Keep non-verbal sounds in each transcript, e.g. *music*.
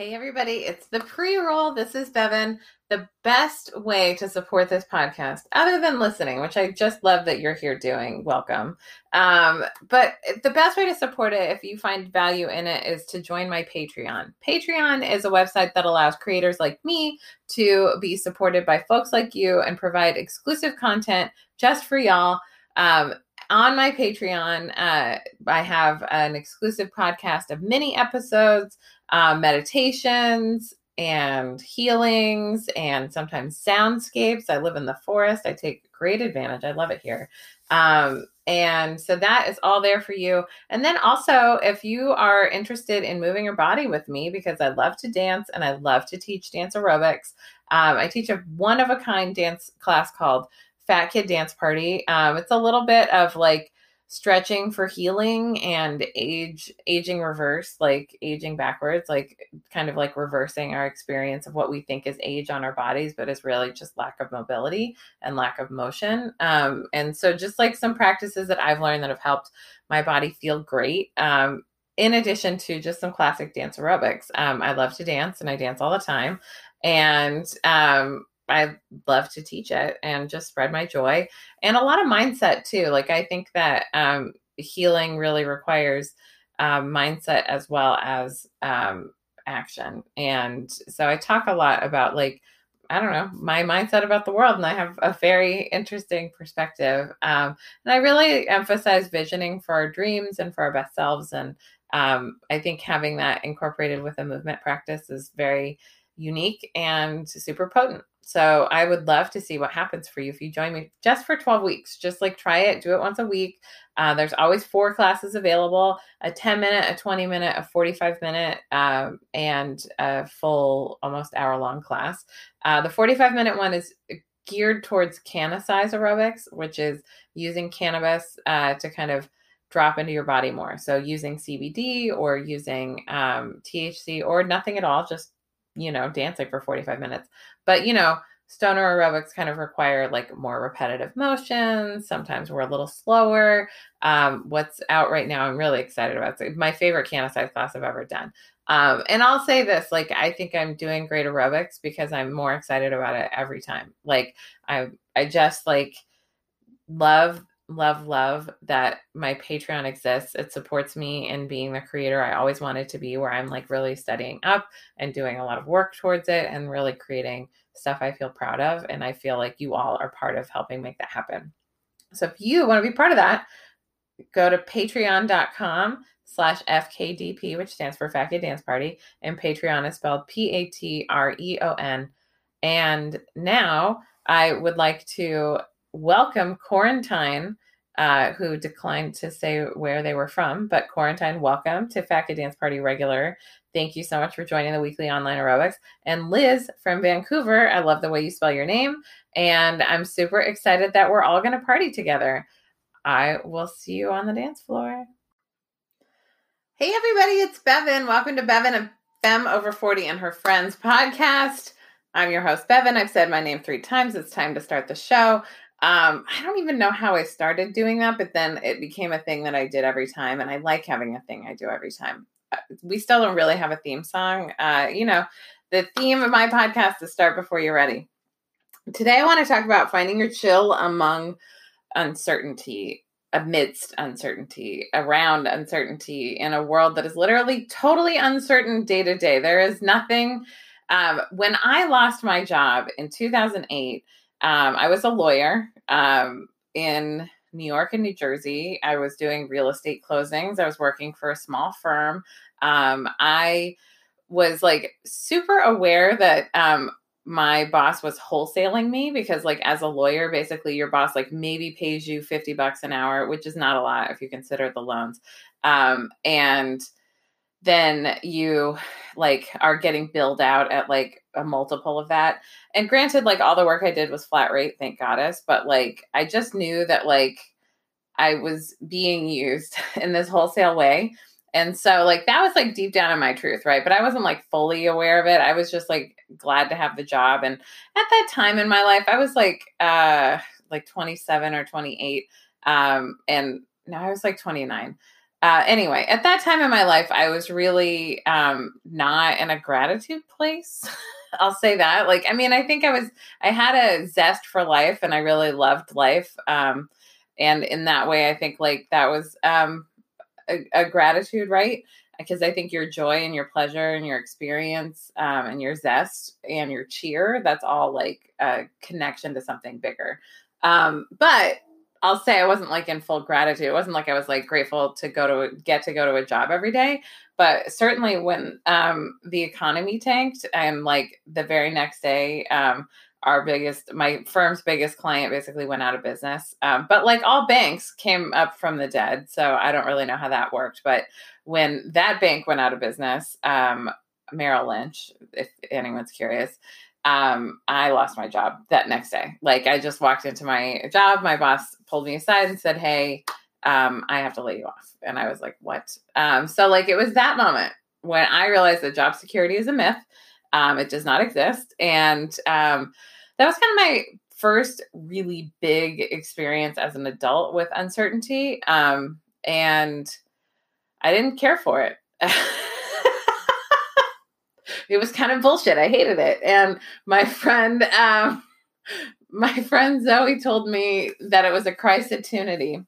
Hey, everybody, it's the pre roll. This is Bevin. The best way to support this podcast, other than listening, which I just love that you're here doing, welcome. Um, but the best way to support it, if you find value in it, is to join my Patreon. Patreon is a website that allows creators like me to be supported by folks like you and provide exclusive content just for y'all. Um, on my Patreon, uh, I have an exclusive podcast of mini episodes, uh, meditations, and healings, and sometimes soundscapes. I live in the forest. I take great advantage. I love it here. Um, and so that is all there for you. And then also, if you are interested in moving your body with me, because I love to dance and I love to teach dance aerobics, um, I teach a one of a kind dance class called Fat Kid Dance Party. Um, it's a little bit of like stretching for healing and age aging reverse like aging backwards like kind of like reversing our experience of what we think is age on our bodies but is really just lack of mobility and lack of motion. Um, and so just like some practices that i've learned that have helped my body feel great um, in addition to just some classic dance aerobics. Um, i love to dance and i dance all the time. And um, I love to teach it and just spread my joy and a lot of mindset too. Like I think that um, healing really requires um, mindset as well as um, action. And so I talk a lot about like I don't know my mindset about the world, and I have a very interesting perspective. Um, and I really emphasize visioning for our dreams and for our best selves. And um, I think having that incorporated with a movement practice is very unique and super potent. So I would love to see what happens for you if you join me just for 12 weeks. Just like try it, do it once a week. Uh, there's always four classes available a 10 minute, a 20 minute, a 45 minute, um, and a full almost hour long class. Uh, the 45 minute one is geared towards Cannacize aerobics, which is using cannabis uh, to kind of drop into your body more. So using CBD or using um, THC or nothing at all, just you know, dancing for 45 minutes. But, you know, stoner aerobics kind of require like more repetitive motions. Sometimes we're a little slower. Um, what's out right now, I'm really excited about. It's my favorite Cannacize class I've ever done. Um, and I'll say this, like, I think I'm doing great aerobics because I'm more excited about it every time. Like, I, I just like love love, love that my Patreon exists. It supports me in being the creator I always wanted to be, where I'm like really studying up and doing a lot of work towards it and really creating stuff I feel proud of. And I feel like you all are part of helping make that happen. So if you want to be part of that, go to patreon.com slash FKDP, which stands for Kid Dance Party. And Patreon is spelled P A T R E O N. And now I would like to welcome Quarantine, uh, who declined to say where they were from. But Quarantine, welcome to Fat Kid Dance Party Regular. Thank you so much for joining the weekly online aerobics. And Liz from Vancouver, I love the way you spell your name. And I'm super excited that we're all going to party together. I will see you on the dance floor. Hey, everybody, it's Bevin. Welcome to Bevin and Femme Over 40 and Her Friends podcast. I'm your host, Bevin. I've said my name three times. It's time to start the show. Um, I don't even know how I started doing that, but then it became a thing that I did every time, and I like having a thing I do every time. Uh, we still don't really have a theme song. Uh, you know, the theme of my podcast is start before you're ready. Today, I want to talk about finding your chill among uncertainty, amidst uncertainty, around uncertainty, in a world that is literally totally uncertain day to day. There is nothing. Um, when I lost my job in 2008, um, I was a lawyer um, in New York and New Jersey. I was doing real estate closings. I was working for a small firm. Um, I was like super aware that um, my boss was wholesaling me because like as a lawyer basically your boss like maybe pays you 50 bucks an hour which is not a lot if you consider the loans um, and then you like are getting billed out at like a multiple of that. And granted, like all the work I did was flat rate, thank goddess, but like I just knew that like I was being used *laughs* in this wholesale way. And so like that was like deep down in my truth, right? But I wasn't like fully aware of it. I was just like glad to have the job. And at that time in my life, I was like uh like 27 or 28. Um and now I was like 29 uh, anyway, at that time in my life, I was really um, not in a gratitude place. *laughs* I'll say that. Like, I mean, I think I was, I had a zest for life and I really loved life. Um, and in that way, I think like that was um, a, a gratitude, right? Because I think your joy and your pleasure and your experience um, and your zest and your cheer, that's all like a connection to something bigger. Um, but I'll say I wasn't like in full gratitude. It wasn't like I was like grateful to go to get to go to a job every day. But certainly when um, the economy tanked and like the very next day, um, our biggest, my firm's biggest client basically went out of business. Um, but like all banks came up from the dead. So I don't really know how that worked. But when that bank went out of business, um, Merrill Lynch, if anyone's curious, um, I lost my job that next day. Like I just walked into my job, my boss pulled me aside and said, Hey, um, I have to lay you off. And I was like, What? Um, so like it was that moment when I realized that job security is a myth. Um, it does not exist. And um, that was kind of my first really big experience as an adult with uncertainty. Um, and I didn't care for it. *laughs* it was kind of bullshit. I hated it. And my friend, um, my *laughs* friend Zoe told me that it was a crisis opportunity.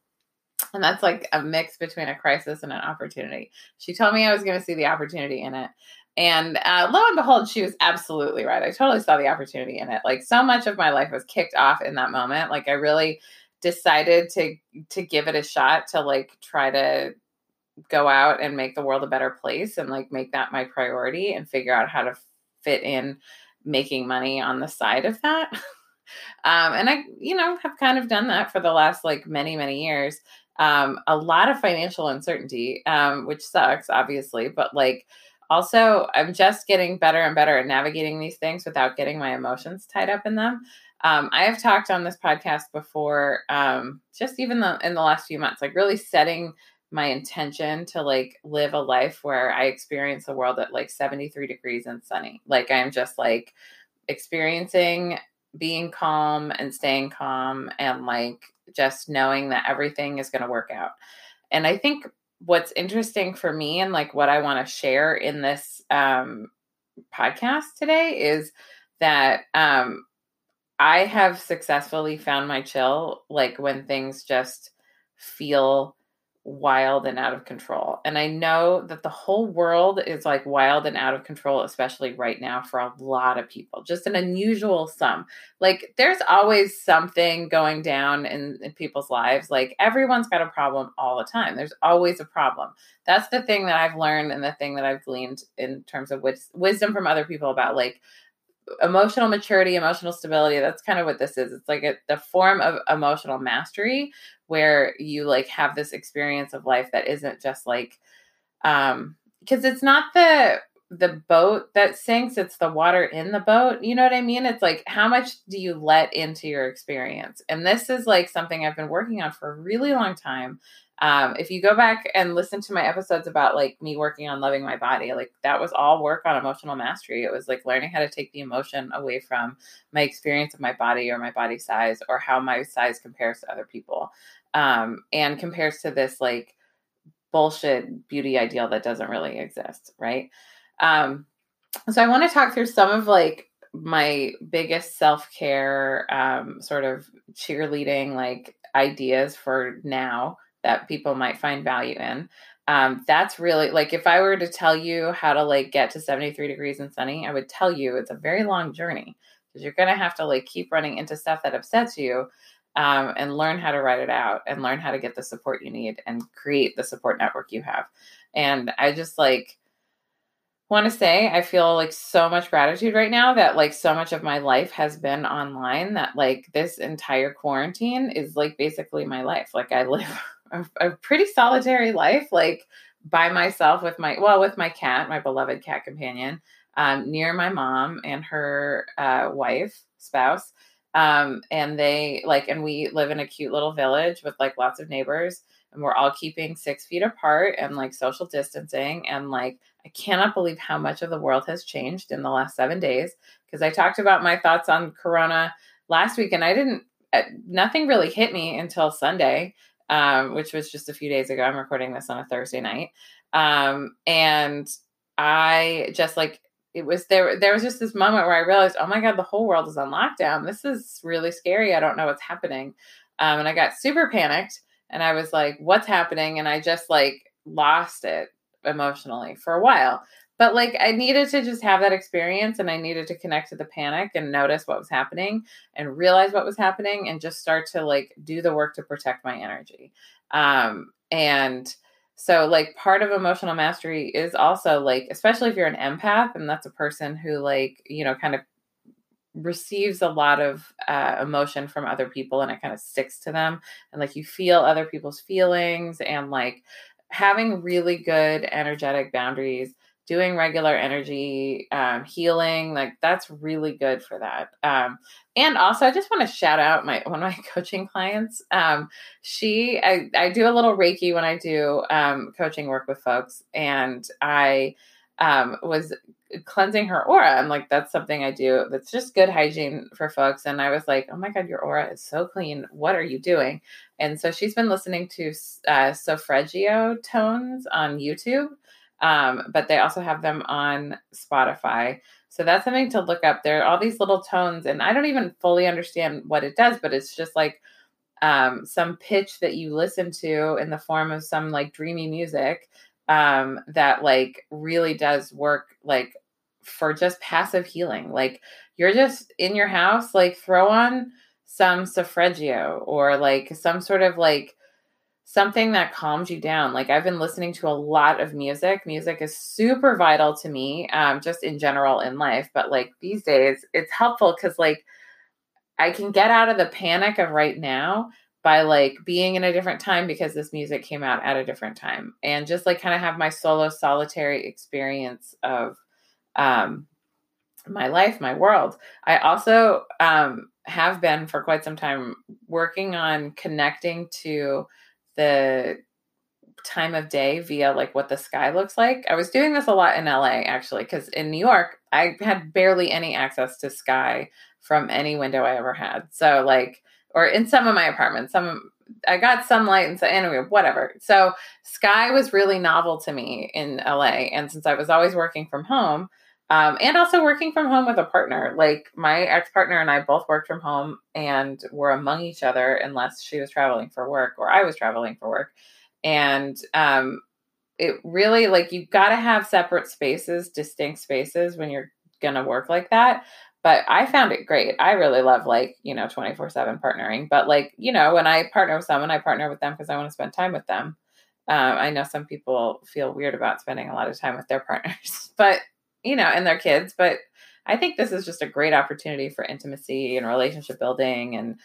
And that's like a mix between a crisis and an opportunity. She told me I was going to see the opportunity in it. And uh, lo and behold, she was absolutely right. I totally saw the opportunity in it. Like so much of my life was kicked off in that moment. Like I really decided to to give it a shot to like try to go out and make the world a better place and like make that my priority and figure out how to fit in making money on the side of that. *laughs* um, and I, you know, have kind of done that for the last like many, many years. Um, a lot of financial uncertainty, um, which sucks, obviously, but like also, I'm just getting better and better at navigating these things without getting my emotions tied up in them. Um, I have talked on this podcast before, um, just even the, in the last few months, like really setting my intention to like live a life where I experience the world at like 73 degrees and sunny. Like I'm just like experiencing being calm and staying calm and like just knowing that everything is going to work out. And I think what's interesting for me and like what I want to share in this um, podcast today is that um, I have successfully found my chill like when things just feel wild and out of control. And I know that the whole world is like wild and out of control, especially right now for a lot of people. Just an unusual sum. Like there's always something going down in, in people's lives. Like everyone's got a problem all the time. There's always a problem. That's the thing that I've learned and the thing that I've gleaned in terms of wis- wisdom from other people about like emotional maturity, emotional stability. That's kind of what this is. It's like a, the form of emotional mastery where you like have this experience of life that isn't just like um because it's not the the boat that sinks it's the water in the boat you know what i mean it's like how much do you let into your experience and this is like something i've been working on for a really long time um, if you go back and listen to my episodes about like me working on loving my body like that was all work on emotional mastery it was like learning how to take the emotion away from my experience of my body or my body size or how my size compares to other people um, and compares to this like bullshit beauty ideal that doesn't really exist, right? Um, so I want to talk through some of like my biggest self care, um, sort of cheerleading like ideas for now that people might find value in. Um, that's really like if I were to tell you how to like get to 73 degrees and sunny, I would tell you it's a very long journey because you're going to have to like keep running into stuff that upsets you um, and learn how to write it out and learn how to get the support you need and create the support network you have. And I just like want to say I feel like so much gratitude right now that like so much of my life has been online that like this entire quarantine is like basically my life. Like I live a, a pretty solitary life, like by myself with my well with my cat, my beloved cat companion, um, near my mom and her uh, wife spouse um, and they like, and we live in a cute little village with like lots of neighbors, and we're all keeping six feet apart and like social distancing. And like, I cannot believe how much of the world has changed in the last seven days. Because I talked about my thoughts on Corona last week, and I didn't, uh, nothing really hit me until Sunday. Um, which was just a few days ago. I'm recording this on a Thursday night. Um, and I just like it was there there was just this moment where I realized, oh my God, the whole world is on lockdown. This is really scary. I don't know what's happening. Um, and I got super panicked and I was like, what's happening? And I just like lost it emotionally for a while. But like I needed to just have that experience and I needed to connect to the panic and notice what was happening and realize what was happening and just start to like do the work to protect my energy. Um, and so, like, part of emotional mastery is also like, especially if you're an empath and that's a person who, like, you know, kind of receives a lot of uh, emotion from other people and it kind of sticks to them. And like, you feel other people's feelings and like having really good energetic boundaries doing regular energy um, healing like that's really good for that. Um, and also i just want to shout out my *laughs* one of my coaching clients um, she I, I do a little reiki when i do um, coaching work with folks and i um, was cleansing her aura and like that's something i do that's just good hygiene for folks and i was like oh my god your aura is so clean. What are you doing? And so she's been listening to uh, tones on youtube um, but they also have them on Spotify. So that's something to look up. There are all these little tones, and I don't even fully understand what it does, but it's just like um, some pitch that you listen to in the form of some like dreamy music um, that like really does work like for just passive healing. Like you're just in your house, like throw on some Solfeggio or like some sort of like something that calms you down. Like I've been listening to a lot of music. Music is super vital to me, um, just in general in life. But like these days, it's helpful because like I can get out of the panic of right now by like being in a different time because this music came out at a different time and just like kind of have my solo solitary experience of um my life my world i also um have been for quite some time working on connecting to the time of day via like what the sky looks like. I was doing this a lot in LA actually because in New York I had barely any access to sky from any window I ever had. So like or in some of my apartments, some I got sunlight and so anyway, whatever. So sky was really novel to me in LA and since I was always working from home, um, and also working from home with a partner. Like my ex partner and I both worked from home and were among each other unless she was traveling for work or I was traveling for work. And um, it really, like, you've got to have separate spaces, distinct spaces when you're going to work like that. But I found it great. I really love, like, you know, 24 7 partnering. But, like, you know, when I partner with someone, I partner with them because I want to spend time with them. Um, I know some people feel weird about spending a lot of time with their *laughs* partners, but you know, and their kids. But I think this is just a great opportunity for intimacy and relationship building and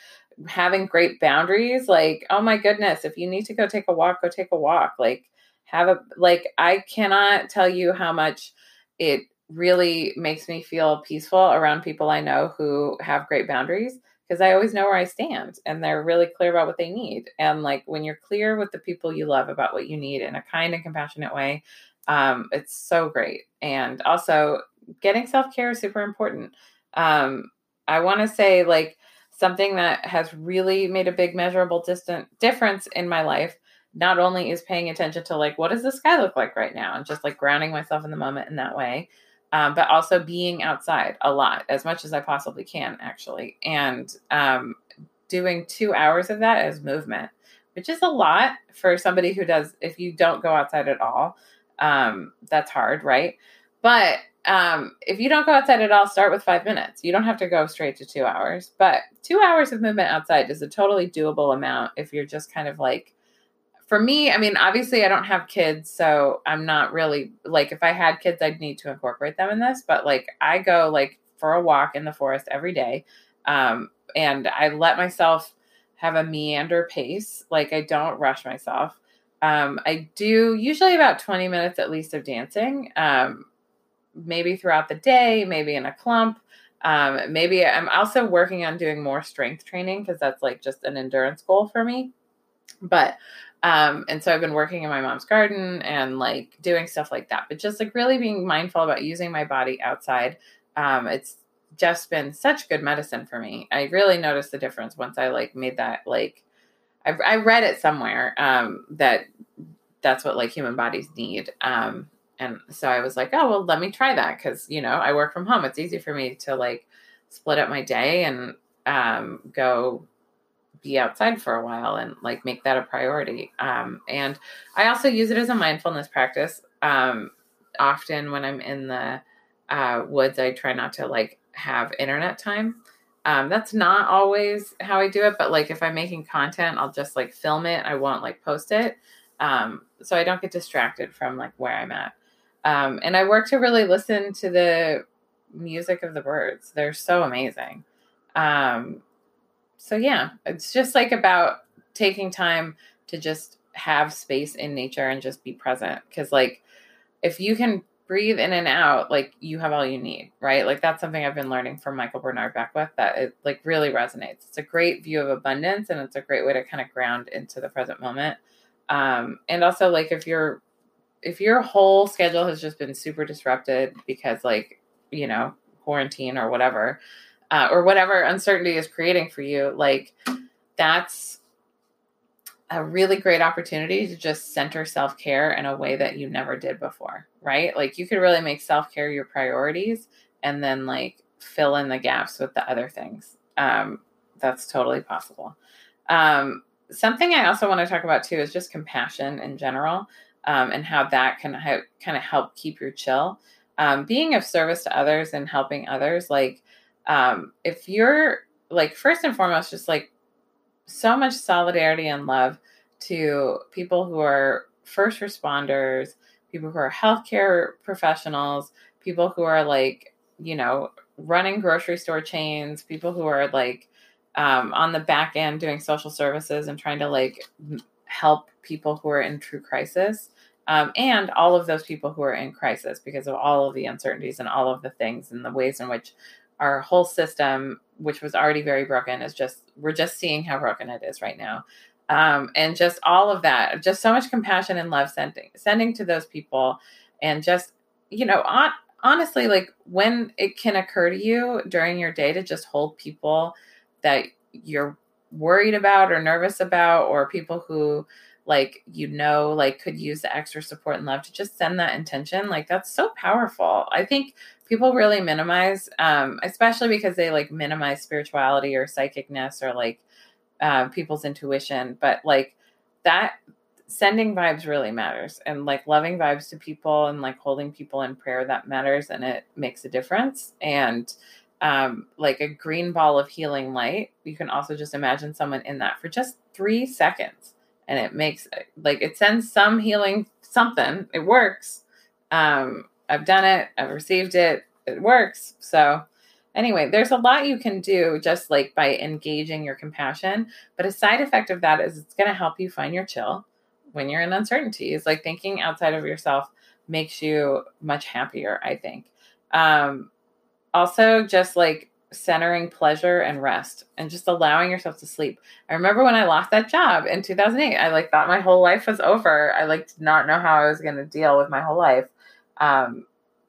having great boundaries. Like, oh my goodness, if you need to go take a walk, go take a walk. Like, have a, like, I cannot tell you how much it really makes me feel peaceful around people I know who have great boundaries because I always know where I stand and they're really clear about what they need. And like when you're clear with the people you love about what you need in a kind and compassionate way, um, it's so great. And also, getting self care is super important. Um, I want to say, like, something that has really made a big measurable distant difference in my life not only is paying attention to like what does the sky look like right now and just like grounding myself in the moment in that way um, but also being outside a lot as much as i possibly can actually and um, doing two hours of that as movement which is a lot for somebody who does if you don't go outside at all um, that's hard, right? But um, if you don't go outside at all, start with five minutes. You don't have to go straight to two hours, but two hours of movement outside is a totally doable amount if you're just kind of like, for me, I mean, obviously, I don't have kids, so I'm not really like if I had kids, I'd need to incorporate them in this. But like, I go like for a walk in the forest every day, um, and I let myself have a meander pace. Like, I don't rush myself. Um, I do usually about 20 minutes at least of dancing, um, maybe throughout the day, maybe in a clump. Um, maybe I'm also working on doing more strength training because that's like just an endurance goal for me. But, um, and so I've been working in my mom's garden and like doing stuff like that, but just like really being mindful about using my body outside. Um, it's just been such good medicine for me. I really noticed the difference once I like made that like I, I read it somewhere um, that that's what like human bodies need. Um, and so I was like, oh well, let me try that because you know I work from home. It's easy for me to like split up my day and um, go be outside for a while and like make that a priority. Um, and I also use it as a mindfulness practice. Um, often when I'm in the uh, woods, I try not to like have internet time. Um, that's not always how I do it, but like if I'm making content, I'll just like film it. I won't like post it. Um, so I don't get distracted from like where I'm at. Um, and I work to really listen to the music of the birds. They're so amazing. Um, so yeah, it's just like about taking time to just have space in nature and just be present. Cause like if you can breathe in and out, like you have all you need, right? Like that's something I've been learning from Michael Bernard Beckwith that it like really resonates. It's a great view of abundance and it's a great way to kind of ground into the present moment. Um, and also like if you're if your whole schedule has just been super disrupted because like, you know, quarantine or whatever, uh, or whatever uncertainty is creating for you, like that's a really great opportunity to just center self care in a way that you never did before, right? Like you could really make self care your priorities and then like fill in the gaps with the other things. Um, that's totally possible. Um, something I also want to talk about too is just compassion in general um, and how that can ha- kind of help keep your chill. Um, being of service to others and helping others, like um, if you're like first and foremost, just like so much solidarity and love to people who are first responders, people who are healthcare professionals, people who are like, you know, running grocery store chains, people who are like um, on the back end doing social services and trying to like help people who are in true crisis. Um, and all of those people who are in crisis because of all of the uncertainties and all of the things and the ways in which our whole system, which was already very broken, is just we're just seeing how broken it is right now. Um, and just all of that, just so much compassion and love sending sending to those people, and just you know, on, honestly, like when it can occur to you during your day to just hold people that you're worried about or nervous about, or people who like you know like could use the extra support and love to just send that intention like that's so powerful. I think people really minimize um especially because they like minimize spirituality or psychicness or like uh, people's intuition but like that sending vibes really matters and like loving vibes to people and like holding people in prayer that matters and it makes a difference. And um like a green ball of healing light you can also just imagine someone in that for just three seconds and it makes like it sends some healing something. It works. Um i've done it. I've received it. It works. So anyway there's a lot you can do just like by engaging your compassion but a side effect of that is it's going to help you find your chill when you're in uncertainty it's like thinking outside of yourself makes you much happier i think. Um also just like centering pleasure and rest and just allowing yourself to sleep. I remember when I lost that job in 2008, I like thought my whole life was over. I like did not know how I was going to deal with my whole life. Um,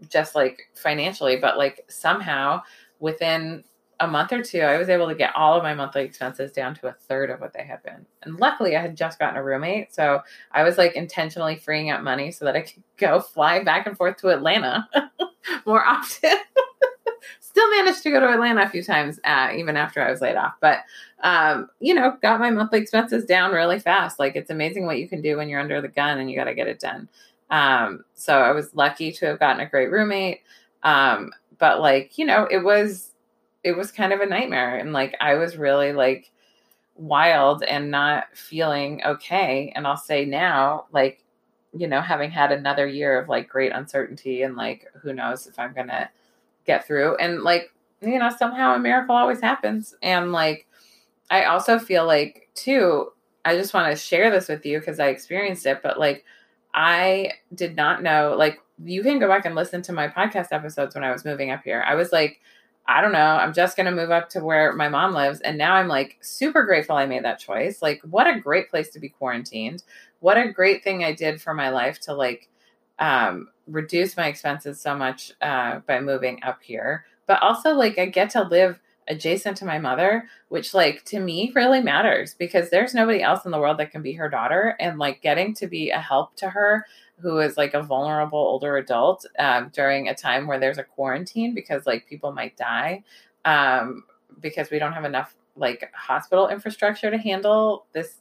just like financially, but like somehow within a month or two, I was able to get all of my monthly expenses down to a third of what they had been. And luckily, I had just gotten a roommate. So I was like intentionally freeing up money so that I could go fly back and forth to Atlanta *laughs* more often. *laughs* still managed to go to Atlanta a few times, uh, even after I was laid off. But um, you know, got my monthly expenses down really fast. Like it's amazing what you can do when you're under the gun and you got to get it done. Um, so I was lucky to have gotten a great roommate. Um, but like you know, it was it was kind of a nightmare, and like I was really like wild and not feeling okay. And I'll say now, like you know, having had another year of like great uncertainty and like who knows if I'm gonna get through. And like, you know, somehow a miracle always happens. And like, I also feel like, too, I just want to share this with you because I experienced it, but like, I did not know, like, you can go back and listen to my podcast episodes when I was moving up here. I was like, I don't know, I'm just going to move up to where my mom lives. And now I'm like super grateful I made that choice. Like, what a great place to be quarantined. What a great thing I did for my life to like um, reduce my expenses so much uh, by moving up here. But also, like, I get to live adjacent to my mother, which like to me really matters because there's nobody else in the world that can be her daughter. And like getting to be a help to her who is like a vulnerable older adult um, during a time where there's a quarantine because like people might die um, because we don't have enough like hospital infrastructure to handle this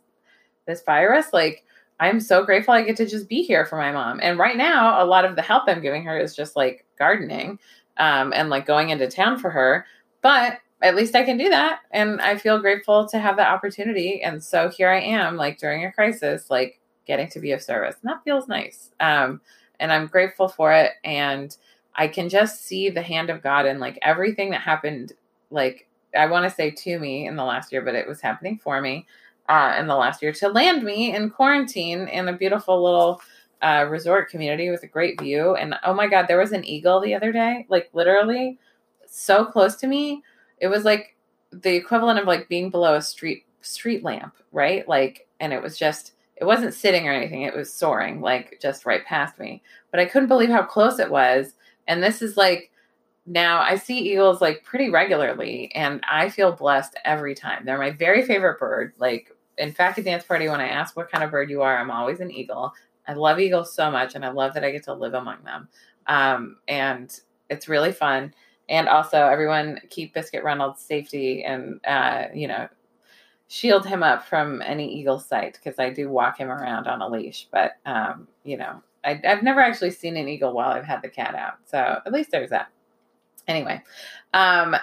this virus like i'm so grateful i get to just be here for my mom. And right now a lot of the help i'm giving her is just like gardening um, and like going into town for her. But at least i can do that and i feel grateful to have that opportunity. And so here i am like during a crisis like getting to be of service and that feels nice. Um, and i'm grateful for it and i can just see the hand of god in like everything that happened like I want to say to me in the last year, but it was happening for me uh, in the last year to land me in quarantine in a beautiful little uh, resort community with a great view. And oh my God, there was an eagle the other day, like literally so close to me. It was like the equivalent of like being below a street street lamp, right? Like, and it was just it wasn't sitting or anything; it was soaring like just right past me. But I couldn't believe how close it was. And this is like now, I see eagles like pretty regularly, and I feel blessed every time. They're my very favorite bird. Like, in fact, at dance party, when I ask what kind of bird you are, I'm always an eagle. I love eagles so much, and I love that I get to live among them. Um, and it's really fun. And also, everyone keep Biscuit Reynolds safety and, uh, you know, shield him up from any eagle sight because I do walk him around on a leash. But, um, you know, I, I've never actually seen an eagle while I've had the cat out. So at least there's that. Anyway, um,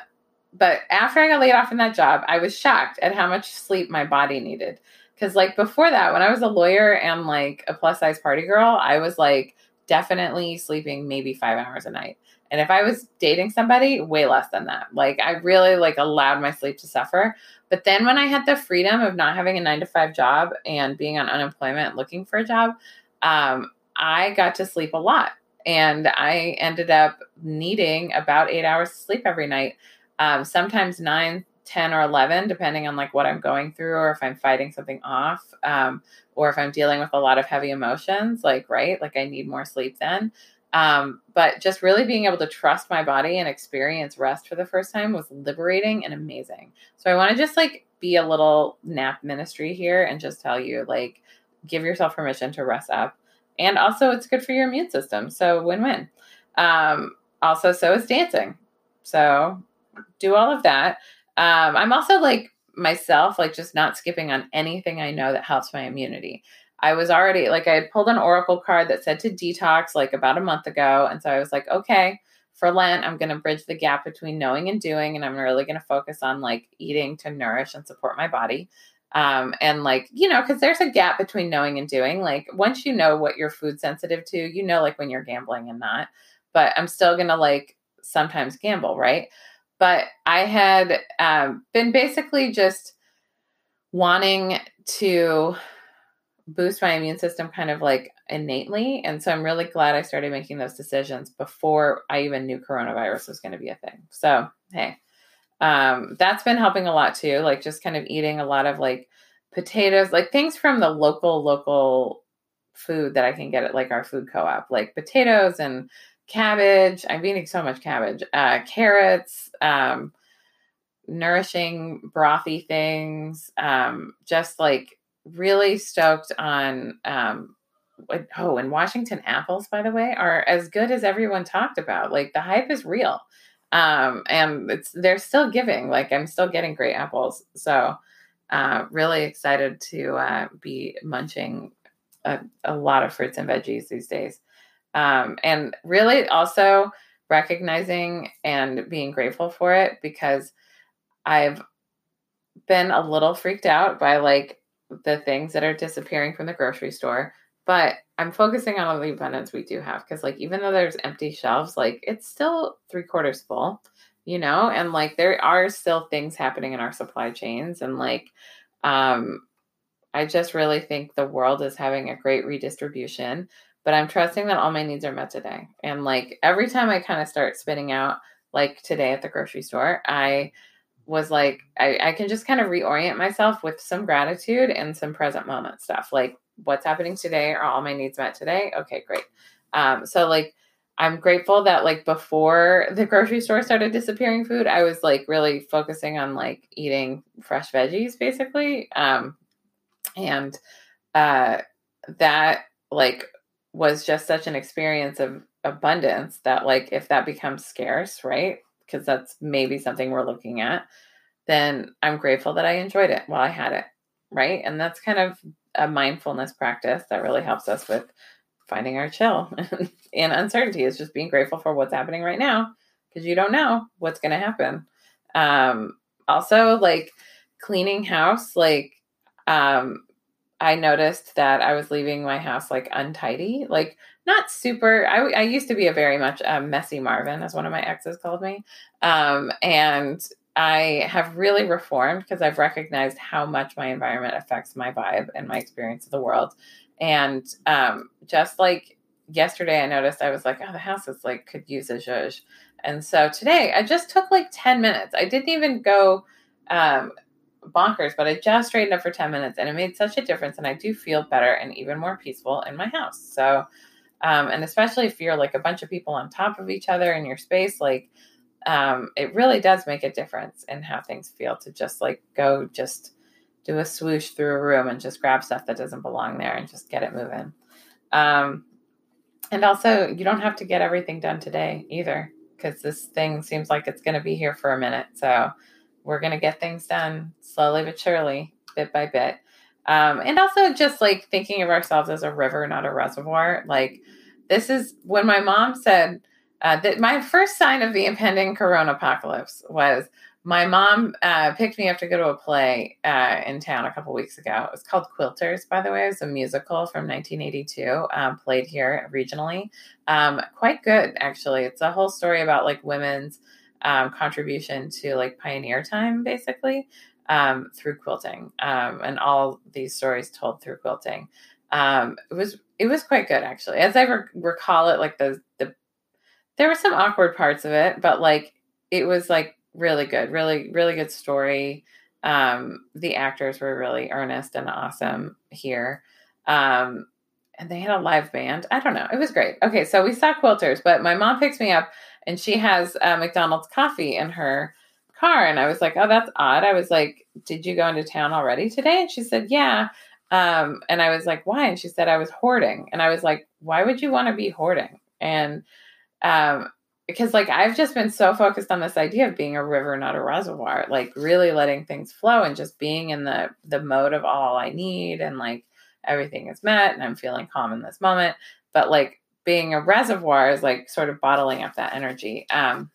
but after I got laid off from that job, I was shocked at how much sleep my body needed. Because, like, before that, when I was a lawyer and like a plus size party girl, I was like definitely sleeping maybe five hours a night. And if I was dating somebody, way less than that. Like, I really like allowed my sleep to suffer. But then when I had the freedom of not having a nine to five job and being on unemployment looking for a job, um, I got to sleep a lot and I ended up needing about eight hours of sleep every night. Um, sometimes nine, 10 or 11, depending on like what I'm going through or if I'm fighting something off um, or if I'm dealing with a lot of heavy emotions, like, right, like I need more sleep then. Um, but just really being able to trust my body and experience rest for the first time was liberating and amazing. So I want to just like be a little nap ministry here and just tell you, like, give yourself permission to rest up and also it's good for your immune system. So win win. Um, also, so is dancing. So do all of that. Um, I'm also like myself, like just not skipping on anything I know that helps my immunity. I was already like, I had pulled an Oracle card that said to detox like about a month ago. And so I was like, okay, for Lent, I'm going to bridge the gap between knowing and doing. And I'm really going to focus on like eating to nourish and support my body. Um, and like, you know, because there's a gap between knowing and doing. Like, once you know what you're food sensitive to, you know, like when you're gambling and not. But I'm still going to like sometimes gamble, right? But I had um, been basically just wanting to boost my immune system kind of like innately. And so I'm really glad I started making those decisions before I even knew coronavirus was going to be a thing. So, hey, um, that's been helping a lot too. Like just kind of eating a lot of like potatoes, like things from the local, local food that I can get at like our food co-op, like potatoes and cabbage. I'm eating so much cabbage, uh, carrots, um, nourishing brothy things. Um, just like really stoked on, um, oh, and Washington apples, by the way, are as good as everyone talked about. Like the hype is real um, and it's they're still giving. Like I'm still getting great apples, so uh, really excited to uh, be munching a, a, lot of fruits and veggies these days, um, and really also recognizing and being grateful for it because I've been a little freaked out by like the things that are disappearing from the grocery store but I'm focusing on all the abundance we do have because, like, even though there's empty shelves, like, it's still three quarters full, you know, and like, there are still things happening in our supply chains. And, like, um, I just really think the world is having a great redistribution, but I'm trusting that all my needs are met today. And, like, every time I kind of start spinning out, like today at the grocery store, I was like, I, I can just kind of reorient myself with some gratitude and some present moment stuff. Like, what's happening today? Are all my needs met today? Okay, great. Um, so like I'm grateful that like before the grocery store started disappearing food, I was like really focusing on like eating fresh veggies basically. Um and uh that like was just such an experience of abundance that like if that becomes scarce, right? Because that's maybe something we're looking at, then I'm grateful that I enjoyed it while I had it, right? And that's kind of a mindfulness practice that really helps us with finding our chill *laughs* and uncertainty is just being grateful for what's happening right now because you don't know what's going to happen. Um, also, like cleaning house, like um, I noticed that I was leaving my house like untidy, like not super. I, I used to be a very much a messy Marvin, as one of my exes called me, um, and I have really reformed because I've recognized how much my environment affects my vibe and my experience of the world. And um, just like yesterday, I noticed I was like, oh, the house is like could use a zhuzh. And so today, I just took like ten minutes. I didn't even go um, bonkers, but I just straightened up for 10 minutes and it made such a difference. And I do feel better and even more peaceful in my house. So, um, and especially if you're like a bunch of people on top of each other in your space, like um, it really does make a difference in how things feel to just like go just do a swoosh through a room and just grab stuff that doesn't belong there and just get it moving. Um, and also, you don't have to get everything done today either because this thing seems like it's going to be here for a minute. So, we're going to get things done slowly but surely, bit by bit. Um, and also just like thinking of ourselves as a river, not a reservoir. Like this is when my mom said uh, that my first sign of the impending corona apocalypse was my mom uh, picked me up to go to a play uh, in town a couple weeks ago. It was called Quilters, by the way. It was a musical from 1982, um, played here regionally. Um, quite good, actually. It's a whole story about like women's um, contribution to like pioneer time, basically, um, through quilting, um, and all these stories told through quilting. Um, it was it was quite good actually, as I re- recall it. Like the the there were some awkward parts of it, but like it was like really good, really really good story. Um, the actors were really earnest and awesome here. Um, and they had a live band. I don't know. It was great. Okay, so we saw quilters, but my mom picks me up and she has uh, McDonald's coffee in her car. And I was like, oh, that's odd. I was like, did you go into town already today? And she said, yeah. Um, and I was like, why? And she said, I was hoarding. And I was like, why would you want to be hoarding? And um, because like I've just been so focused on this idea of being a river, not a reservoir, like really letting things flow and just being in the the mode of all I need and like everything is met and I'm feeling calm in this moment. But like being a reservoir is like sort of bottling up that energy. Um,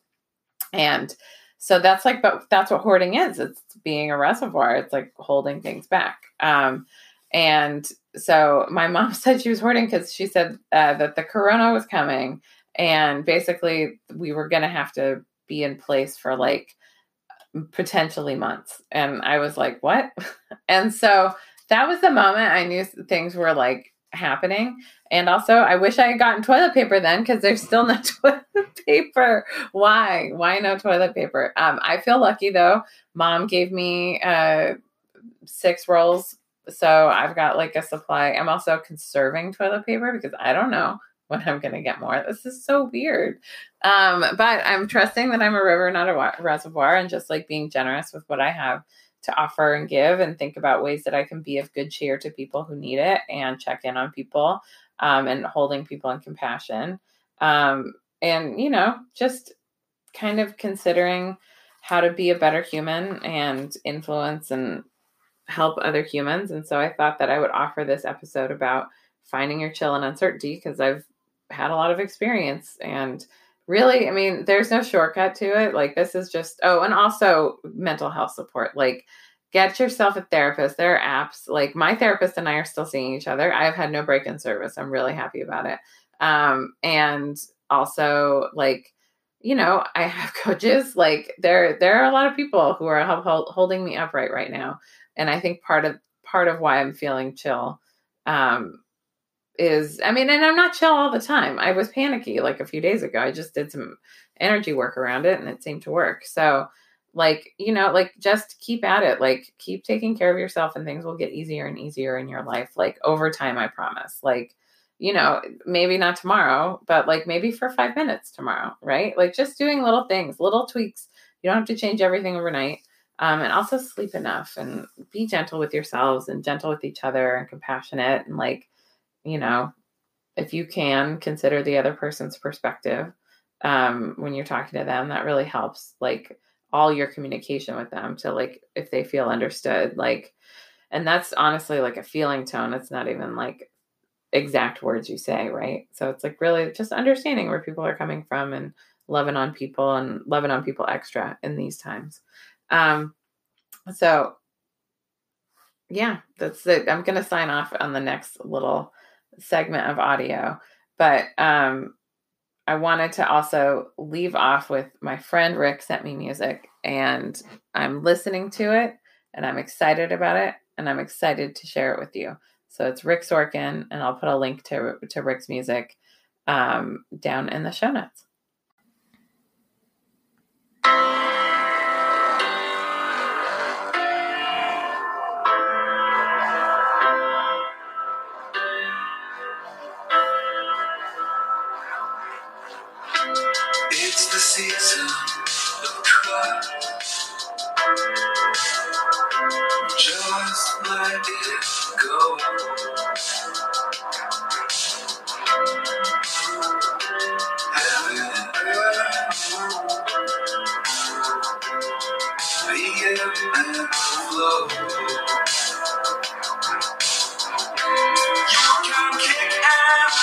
and so that's like, but that's what hoarding is. It's being a reservoir. It's like holding things back. Um, and so my *laughs* mom said she was hoarding because she said uh, that the corona was coming, and basically we were going to have to be in place for like potentially months. And I was like, what? *laughs* and so that was the moment I knew things were like happening. And also, I wish I had gotten toilet paper then because there's still no *laughs* toilet paper. Why? Why no toilet paper? Um, I feel lucky though. Mom gave me uh, six rolls. So I've got like a supply. I'm also conserving toilet paper because I don't know when I'm going to get more. This is so weird. Um, but I'm trusting that I'm a river, not a reservoir, and just like being generous with what I have to offer and give and think about ways that I can be of good cheer to people who need it and check in on people um, and holding people in compassion. Um, and, you know, just kind of considering how to be a better human and influence and help other humans. And so I thought that I would offer this episode about finding your chill and uncertainty because I've had a lot of experience and really, I mean, there's no shortcut to it. Like this is just oh, and also mental health support. Like get yourself a therapist. There are apps. Like my therapist and I are still seeing each other. I've had no break in service. I'm really happy about it. Um, and also like you know i have *laughs* coaches like there there are a lot of people who are holding me upright right now and i think part of part of why i'm feeling chill um is I mean, and I'm not chill all the time. I was panicky like a few days ago. I just did some energy work around it and it seemed to work. So like, you know, like just keep at it. Like keep taking care of yourself and things will get easier and easier in your life. Like over time, I promise. Like you know, maybe not tomorrow, but like maybe for five minutes tomorrow, right? Like just doing little things, little tweaks. You don't have to change everything overnight. Um, and also sleep enough and be gentle with yourselves and gentle with each other and compassionate and like, you know, if you can consider the other person's perspective um, when you're talking to them, that really helps. Like all your communication with them to like if they feel understood, like, and that's honestly like a feeling tone. It's not even like exact words you say, right? So it's like really just understanding where people are coming from and loving on people and loving on people extra in these times. Um, so yeah, that's it. I'm gonna sign off on the next little segment of audio, but um, I wanted to also leave off with my friend Rick sent me music, and I'm listening to it, and I'm excited about it, and I'm excited to share it with you. So it's Rick Sorkin, and I'll put a link to to Rick's music um, down in the show notes. You can kick ass.